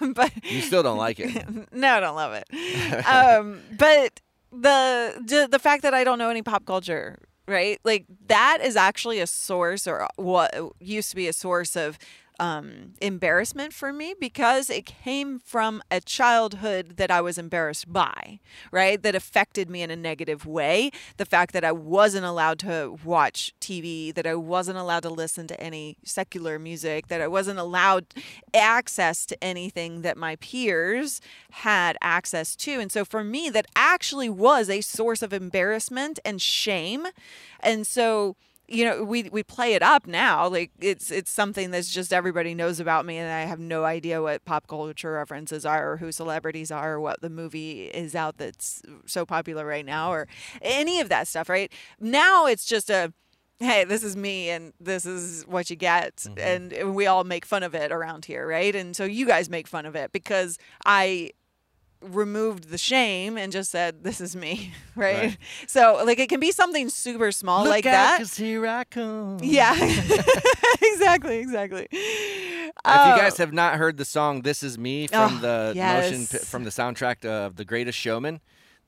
(laughs) but you still don't like it (laughs) no, I don't love it. um, but the the fact that I don't know any pop culture, right? Like that is actually a source, or what used to be a source of um, embarrassment for me because it came from a childhood that I was embarrassed by, right? That affected me in a negative way. The fact that I wasn't allowed to watch TV, that I wasn't allowed to listen to any secular music, that I wasn't allowed access to anything that my peers had access to. And so for me, that actually was a source of embarrassment and shame. And so you know we we play it up now like it's it's something that's just everybody knows about me and i have no idea what pop culture references are or who celebrities are or what the movie is out that's so popular right now or any of that stuff right? Now it's just a hey this is me and this is what you get and, and we all make fun of it around here right? And so you guys make fun of it because i removed the shame and just said this is me (laughs) right, Right. so like it can be something super small Look like out, that 'cause here I come yeah, (laughs) (laughs) exactly, exactly. If Oh, you guys oh. have not heard the song "This Is Me" oh, from Oh, the yes. pi- from the soundtrack of The Greatest Showman,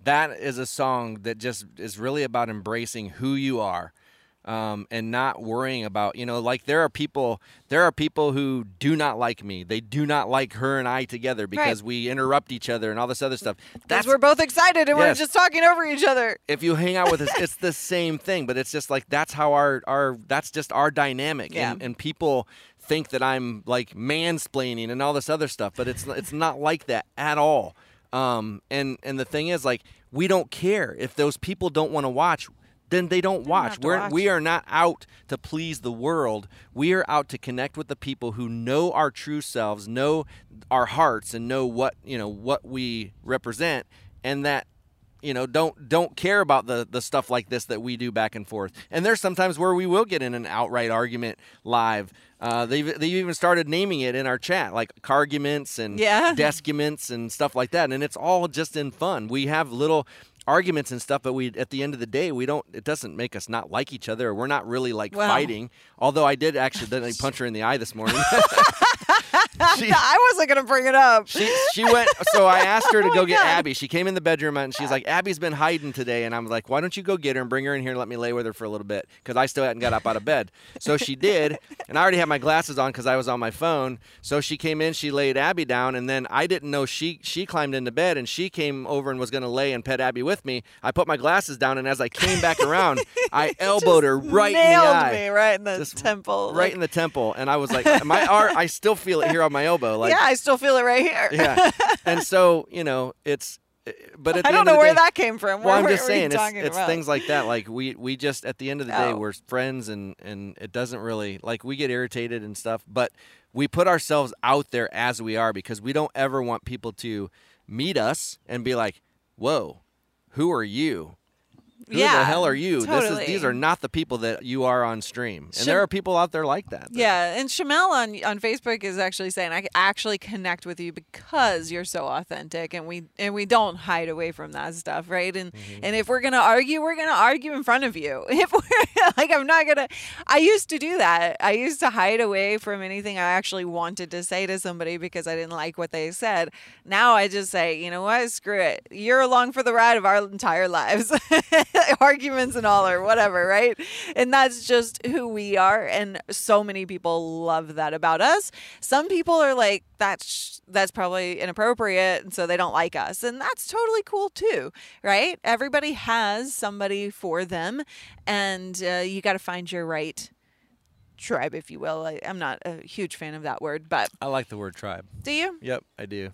that is a song that just is really about embracing who you are, um, and not worrying about you know like there are people there are people who do not like me. They do not like her and I together because we interrupt each other and all this other stuff. That's we're both excited and we're just talking over each other. if you hang out with us, it's the same thing, but it's just like that's how our our that's just our dynamic, Yeah. and, and people think that I'm like mansplaining and all this other stuff, but it's it's not like that at all. Um, and and the thing is, like, we don't care if those people don't want to watch. Then they don't don't watch. We're watch. we are not out to please the world. We are out to connect with the people who know our true selves, know our hearts, and know what you know what we represent, and that you know don't don't care about the the stuff like this that we do back and forth and there's sometimes where we will get in an outright argument live uh, they've, they've even started naming it in our chat like carguments and Yeah. deskiments and stuff like that and it's all just in fun we have little arguments and stuff but we at the end of the day we don't it doesn't make us not like each other or we're not really like Well. fighting although i did accidentally punch her in the eye this morning (laughs) (laughs) she, (laughs) I wasn't gonna bring it up. she she went. So I asked her (laughs) to Oh go get God. Abby. She came in the bedroom and she's like, Abby's been hiding today, and I'm like, why don't you go get her and bring her in here and let me lay with her for a little bit because I still hadn't got up out of bed. So she did, and I already had my glasses on because I was on my phone. So she came in, she laid Abby down, and then I didn't know she she climbed into bed and she came over and was gonna lay and pet Abby with me. I put my glasses down, and as I came back around, I (laughs) elbowed her right in the eye. me right in the temple. Right in the temple, and I was like, my art, I still feel it here on my elbow. (laughs) Like, yeah, I still feel it right here. yeah. (laughs) And so, you know, it's eh, but at the I don't know where day, that came from. Well, I'm just saying it's, it's things like that. Like we we just at the end of the day Oh. we're friends and and it doesn't really like we get irritated and stuff, but we put ourselves out there as we are because we don't ever want people to meet us and be like, "Whoa, who are you?" Who yeah, the hell are you? This Totally. is these are not the people that you are on stream. And Should- there are people out there like that. Yeah, and Shamel on on Facebook is actually saying I actually connect with you because you're so authentic, and we and we don't hide away from that stuff, right? And Mm-hmm. and if we're gonna argue, we're gonna argue in front of you. (laughs) If we're like, I'm not gonna. I used to do that. I used to hide away from anything I actually wanted to say to somebody because I didn't like what they said. Now I just say, you know what? Screw it. You're along for the ride of our entire lives, (laughs) (laughs) arguments and all, or whatever, right? And that's just who we are. And so many people love that about us. Some people are like, that's that's probably inappropriate, and so they don't like us, and that's totally cool too, right? Everybody has somebody for them, and uh, you got to find your right tribe, if you will. I, I'm not a huge fan of that word, but I like the word tribe. do you? Yep, I do.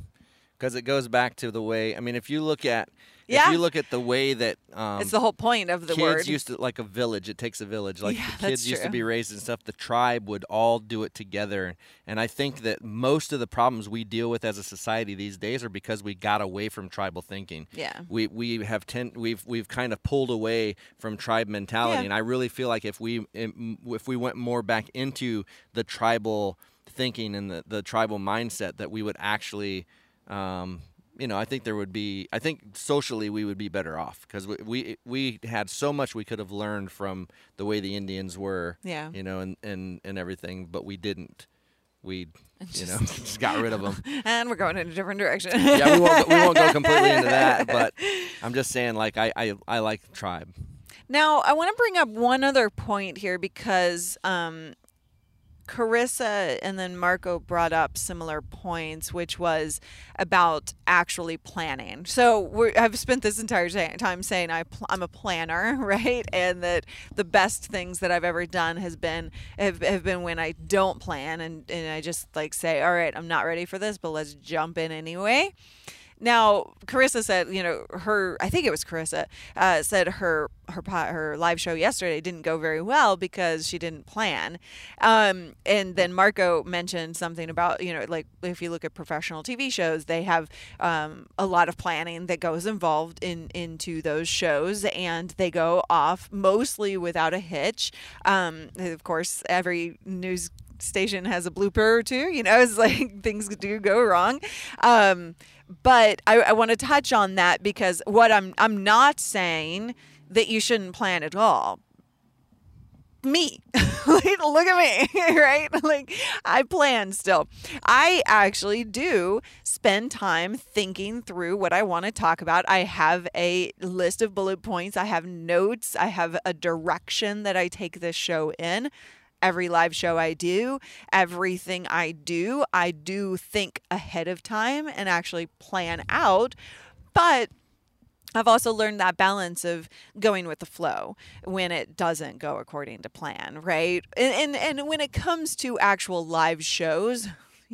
Because it goes back to the way, I mean, if you look at, Yeah. If you look at the way that um, it's the whole point of the kids word. used to like a village. It takes a village. Like Yeah, the kids used to be raised and stuff. The tribe would all do it together. And I think that most of the problems we deal with as a society these days are because we got away from tribal thinking. Yeah. We we have ten, we've we've kind of pulled away from tribe mentality. Yeah. And I really feel like if we if we went more back into the tribal thinking and the, the tribal mindset that we would actually um, you know, I think there would be. I think socially we would be better off because we, we we had so much we could have learned from the way the Indians were. Yeah. You know, and and and everything, but we didn't. We, (laughs) you know, (laughs) just got rid of them. (laughs) and we're going in a different direction. Yeah, we won't go, we won't go completely into that, but I'm just saying, like, I I, I like tribe. Now, I want to bring up one other point here because um, Carissa and then Marco brought up similar points, which was about actually planning. So I've spent this entire time saying I I'm a planner, (laughs) right? And that the best things that I've ever done has been have, have been when I don't plan and, and I just like say, all right, I'm not ready for this, but let's jump in anyway. Now, Carissa said, you know, her I think it was Carissa uh, said her her her live show yesterday didn't go very well because she didn't plan. Um, and then Marco mentioned something about you know like if you look at professional TV shows, they have um, a lot of planning that goes involved in into those shows, and they go off mostly without a hitch. Um, of course, every news station has a blooper or two. You know, (laughs) it's like things do go wrong. Um, but I, I want to touch on that because what I'm I'm not saying that you shouldn't plan at all. Me, (laughs) look at me, (laughs) right? Like I plan still. I actually do spend time thinking through what I want to talk about. I have a list of bullet points. I have notes. I have a direction that I take this show in every live show I do, everything I do, I do think ahead of time and actually plan out. But I've also learned that balance of going with the flow when it doesn't go according to plan, right? And and, and when it comes to actual live shows,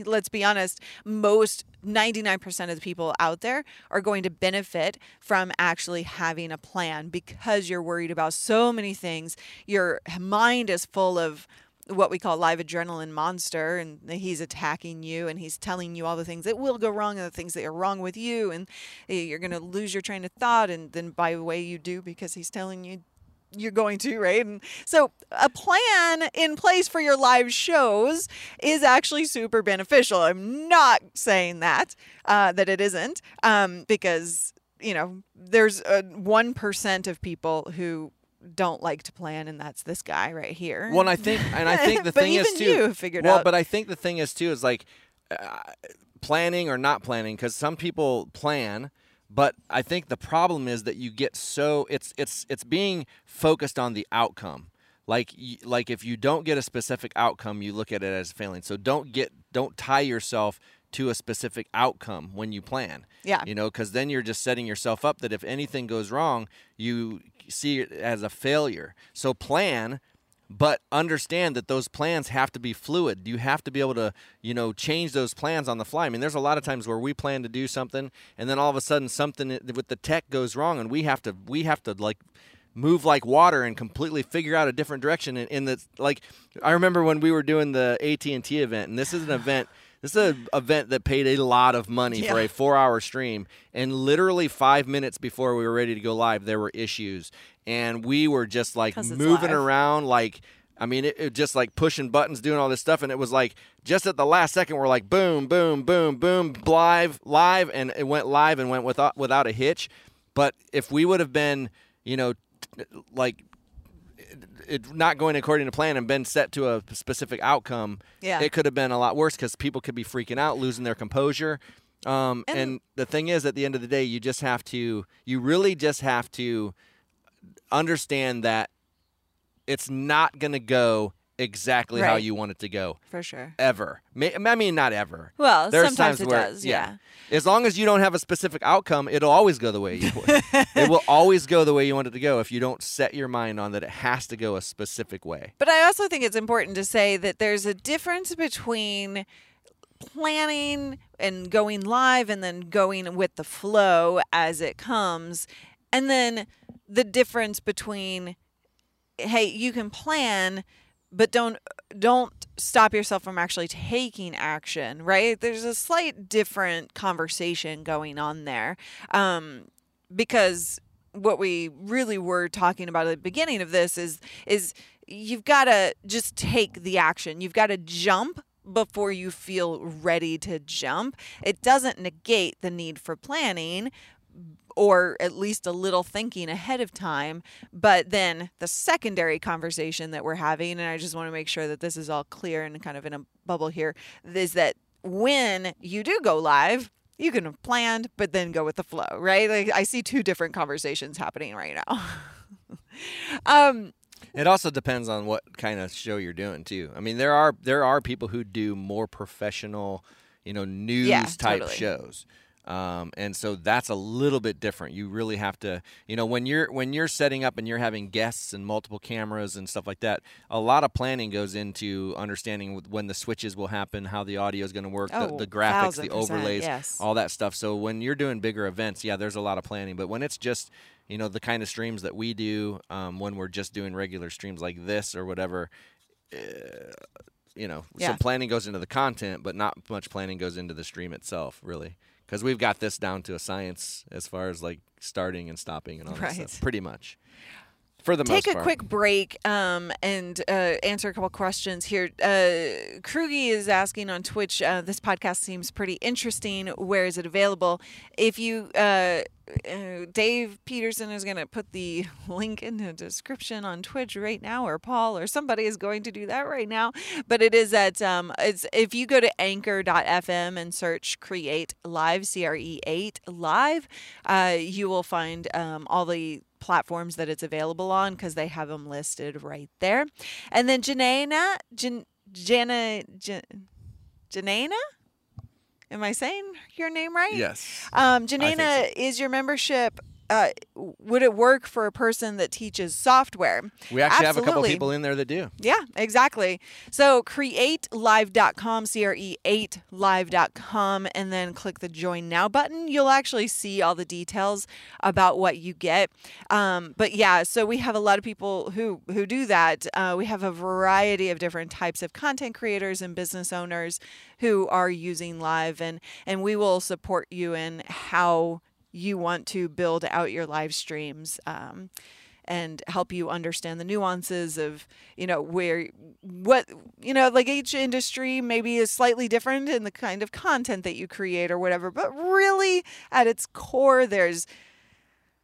let's be honest, most 99% of the people out there are going to benefit from actually having a plan because you're worried about so many things. Your mind is full of what we call live adrenaline monster and he's attacking you and he's telling you all the things that will go wrong and the things that are wrong with you and eh, you're going to lose your train of thought and then by the way you do because he's telling you you're going to, right? And so a plan in place for your live shows is actually super beneficial. I'm not saying that uh, that it isn't, um, because you know there's a one percent of people who don't like to plan, and that's this guy right here. Well, and I think, and I think the (laughs) thing is too. figured well, out- but I think the thing is too is like uh, planning or not planning because some people plan, but I think the problem is that you get so it's it's it's being focused on the outcome. Like like if you don't get a specific outcome, you look at it as failing. So don't get don't tie yourself to a specific outcome when you plan. Yeah. You know, because then you're just setting yourself up that if anything goes wrong, you see it as a failure. So plan, but understand that those plans have to be fluid. You have to be able to, you know, change those plans on the fly. I mean, there's a lot of times where we plan to do something, and then all of a sudden something with the tech goes wrong, and we have to we have to like move like water and completely figure out a different direction. In, in the like, I remember when we were doing the AT and T event, and this is an event. This is an event that paid a lot of money for a four-hour stream, and literally five minutes before we were ready to go live, there were issues, and we were just like moving around like I mean, it, it just like pushing buttons, doing all this stuff, and it was like just at the last second, we're like boom, boom, boom, boom, live, live, and it went live and went without without a hitch. But if we would have been, you know, t- like it, it not going according to plan and been set to a specific outcome, Yeah. it could have been a lot worse because people could be freaking out, losing their composure. Um, And- and the thing is, at the end of the day, you just have to, you really just have to understand that it's not going to go exactly how you want it to go for sure. ever. I mean, not ever. Well, There's sometimes times it where, does. Yeah. As long as you don't have a specific outcome, it'll always go the way you want. (laughs) it will always go the way you want it to go if you don't set your mind on that it has to go a specific way. But I also think it's important to say that there's a difference between planning and going live and then going with the flow as it comes. And then the difference between hey, you can plan but don't don't stop yourself from actually taking action right? There's a slight different conversation going on there um, because what we really were talking about at the beginning of this is is you've got to just take the action. You've got to jump before you feel ready to jump. It doesn't negate the need for planning or at least a little thinking ahead of time. But then the secondary conversation that we're having, and I just want to make sure that this is all clear and kind of in a bubble here, is that when you do go live, you can have planned, but then go with the flow, right? Like I see two different conversations happening right now. (laughs) um, it also depends on what kind of show you're doing too. I mean, there are there are people who do more professional, you know, news Yeah, type totally. shows. Um, and so that's a little bit different. You really have to, you know, when you're when you're setting up and you're having guests and multiple cameras and stuff like that, a lot of planning goes into understanding when the switches will happen, how the audio is going to work, Oh, the, the graphics, the 1000%, overlays, yes. all that stuff. So when you're doing bigger events, yeah, there's a lot of planning. But when it's just, you know, the kind of streams that we do, um, when we're just doing regular streams like this or whatever, uh, you know, Yeah. some planning goes into the content, but not much planning goes into the stream itself, really. Because we've got this down to a science as far as like starting and stopping and all that stuff, pretty much. For the take a part. quick break um, and uh, answer a couple questions here. Uh, Krugy is asking on Twitch. Uh, this podcast seems pretty interesting. Where is it available? If you, uh, Dave Peterson is going to put the (laughs) link in the description on Twitch right now, or Paul, or somebody is going to do that right now. But it is at um, it's if you go to Anchor.fm and search Create Live C R E eight Live, uh, you will find um, all the platforms that it's available on because they have them listed right there. And then Janana, Jan, Jana, Jan, Janana? Am I saying your name right? Yes. Um, think Janana, is your membership, uh, would it work for a person that teaches software? We actually have a couple people in there that do. Yeah, exactly. So createlive.com, C R E 8 live.com, and then click the join now button. You'll actually see all the details about what you get. Um, but yeah, so we have a lot of people who, who do that. Uh, we have a variety of different types of content creators and business owners who are using live, and, and we will support you in how you want to build out your live streams. Um, and help you understand the nuances of you know where what you know like each industry maybe is slightly different in the kind of content that you create or whatever but really at its core there's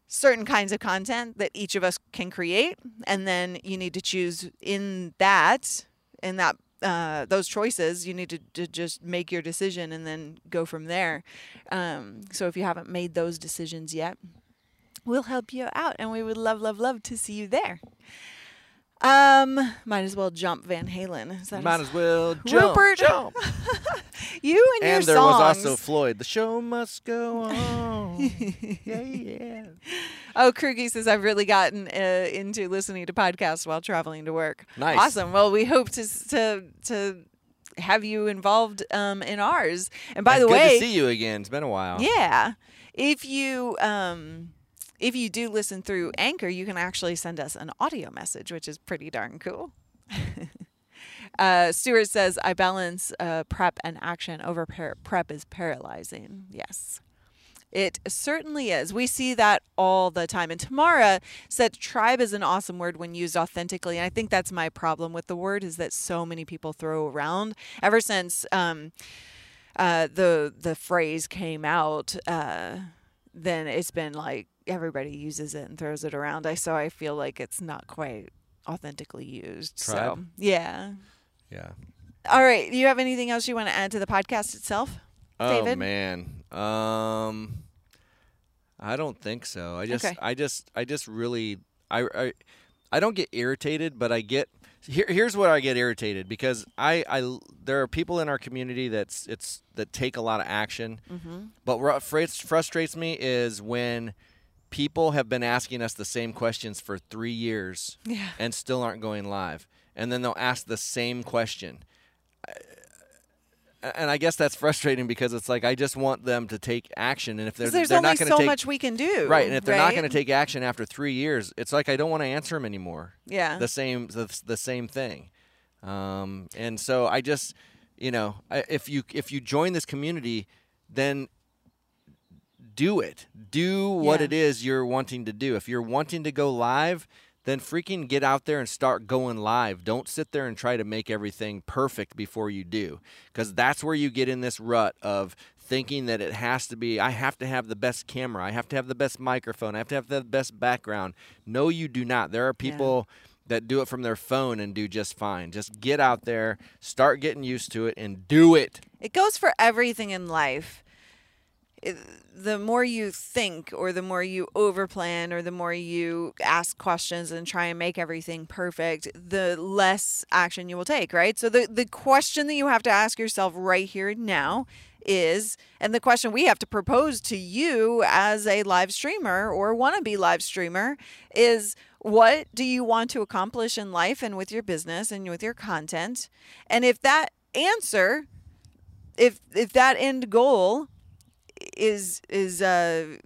certain kinds of content that each of us can create and then you need to choose in that in that uh, those choices you need to, to just make your decision and then go from there um, so if you haven't made those decisions yet we'll help you out and we would love love love to see you there um might as well jump van halen Is that Might as well jump. Rupert. jump. (laughs) you and, and your there was also Floyd. The show must go (laughs) on. yeah, yeah. Oh krugy says i've really gotten uh, into listening to podcasts while traveling to work Nice. awesome well we hope to to to have you involved um in ours and by It's the way, good to see you again. It's been a while. Yeah. If you um if you do listen through Anchor, you can actually send us an audio message, which is pretty darn cool. (laughs) uh, Stuart says, I balance uh, prep and action over par- prep is paralyzing. Yes. It certainly is. We see that all the time. And Tamara said tribe is an awesome word when used authentically. And I think that's my problem with the word is that so many people throw around ever since um, uh, the the phrase came out, uh, then it's been like everybody uses it and throws it around. I so I feel like it's not quite authentically used. So Tribe? yeah. Yeah. All right. Do you have anything else you want to add to the podcast itself? Oh David? Oh man. Um I don't think so. I just Okay. I just I just really I I I don't get irritated, but I get here, here's what I get irritated because I, I there are people in our community that's it's that take a lot of action, Mm-hmm. but what frus- frustrates me is when people have been asking us the same questions for three years Yeah. and still aren't going live, and then they'll ask the same question. I- and I guess that's frustrating because it's like I just want them to take action, and if they're there's they're only not going to so take much we can do. right, and if they're not going to take action after three years, it's like I don't want to answer them anymore. yeah, The same the, the same thing, um, and so I just you know I, if you if you join this community, then do it. Do what Yeah. it is you're wanting to do. If you're wanting to go live, then freaking get out there and start going live. Don't sit there and try to make everything perfect before you do. Because that's where you get in this rut of thinking that it has to be, I have to have the best camera, I have to have the best microphone, I have to have the best background. No, you do not. There are people that do it from their phone and do just fine. Just get out there, start getting used to it, and do it. It goes for everything in life. The more you think, or the more you overplan, or the more you ask questions and try and make everything perfect, the less action you will take, right? So, the, the question that you have to ask yourself right here now is, and the question we have to propose to you as a live streamer or wannabe live streamer is, what do you want to accomplish in life and with your business and with your content? And if that answer if if that end goal is is uh,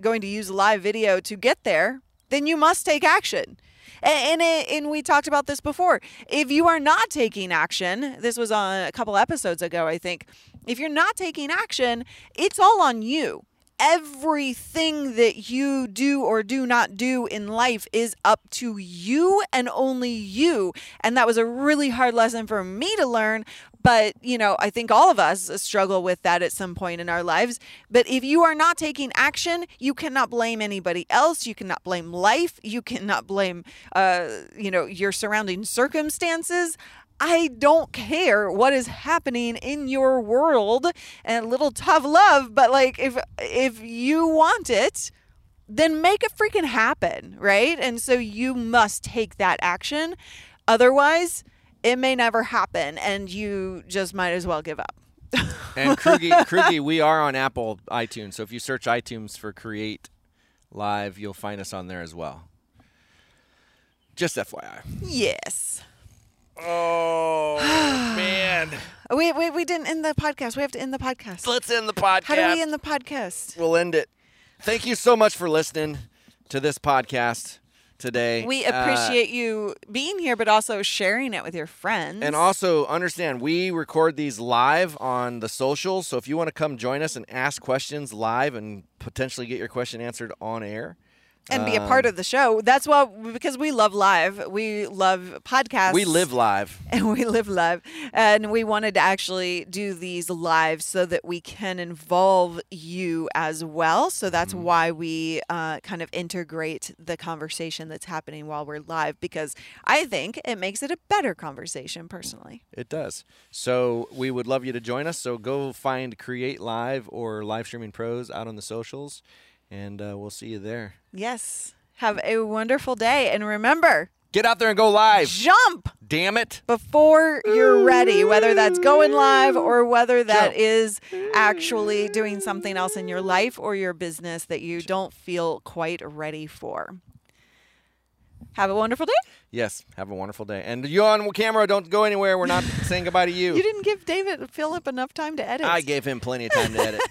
going to use live video to get there, then you must take action. And, and and we talked about this before. If you are not taking action, this was on a couple episodes ago, I think. If you're not taking action, it's all on you. Everything that you do or do not do in life is up to you and only you. And that was a really hard lesson for me to learn. But, you know, I think all of us struggle with that at some point in our lives. But if you are not taking action, you cannot blame anybody else. You cannot blame life. You cannot blame, uh, you know, your surrounding circumstances. I don't care what is happening in your world and a little tough love, but like if if you want it, then make it freaking happen, right? And so you must take that action. Otherwise, it may never happen and you just might as well give up. And Krugi, (laughs) Krugi, we are on Apple iTunes. So if you search iTunes for Create Live, you'll find us on there as well. Just FYI. Yes. Oh (sighs) man! We, we, we didn't end the podcast. We have to end the podcast. Let's end the podcast. How do we end the podcast? We'll end it. Thank you so much for listening to this podcast today. We Uh, appreciate you being here, but also sharing it with your friends. And also understand, we record these live on the socials. So if you want to come join us and ask questions live and potentially get your question answered on air, and be a part um, of the show. That's why because we love live. We love podcasts. we live live. (laughs) and we live live, and we wanted to actually do these live so that we can involve you as well. So that's Mm-hmm. why we uh, kind of integrate the conversation that's happening while we're live because I think it makes it a better conversation personally. It does. So we would love you to join us. So go find Create Live or Live Streaming Pros out on the socials, and uh, we'll see you there. Yes. Have a wonderful day, and remember, Get out there and go live. jump. Damn it. before you're ready, whether that's going live or whether that Jump. is actually doing something else in your life or your business that you don't feel quite ready for. Have a wonderful day. Yes. Have a wonderful day. And you on camera, don't go anywhere. We're not saying goodbye to you. (laughs) You didn't give David Philip enough time to edit. I gave him plenty of time to edit. (laughs)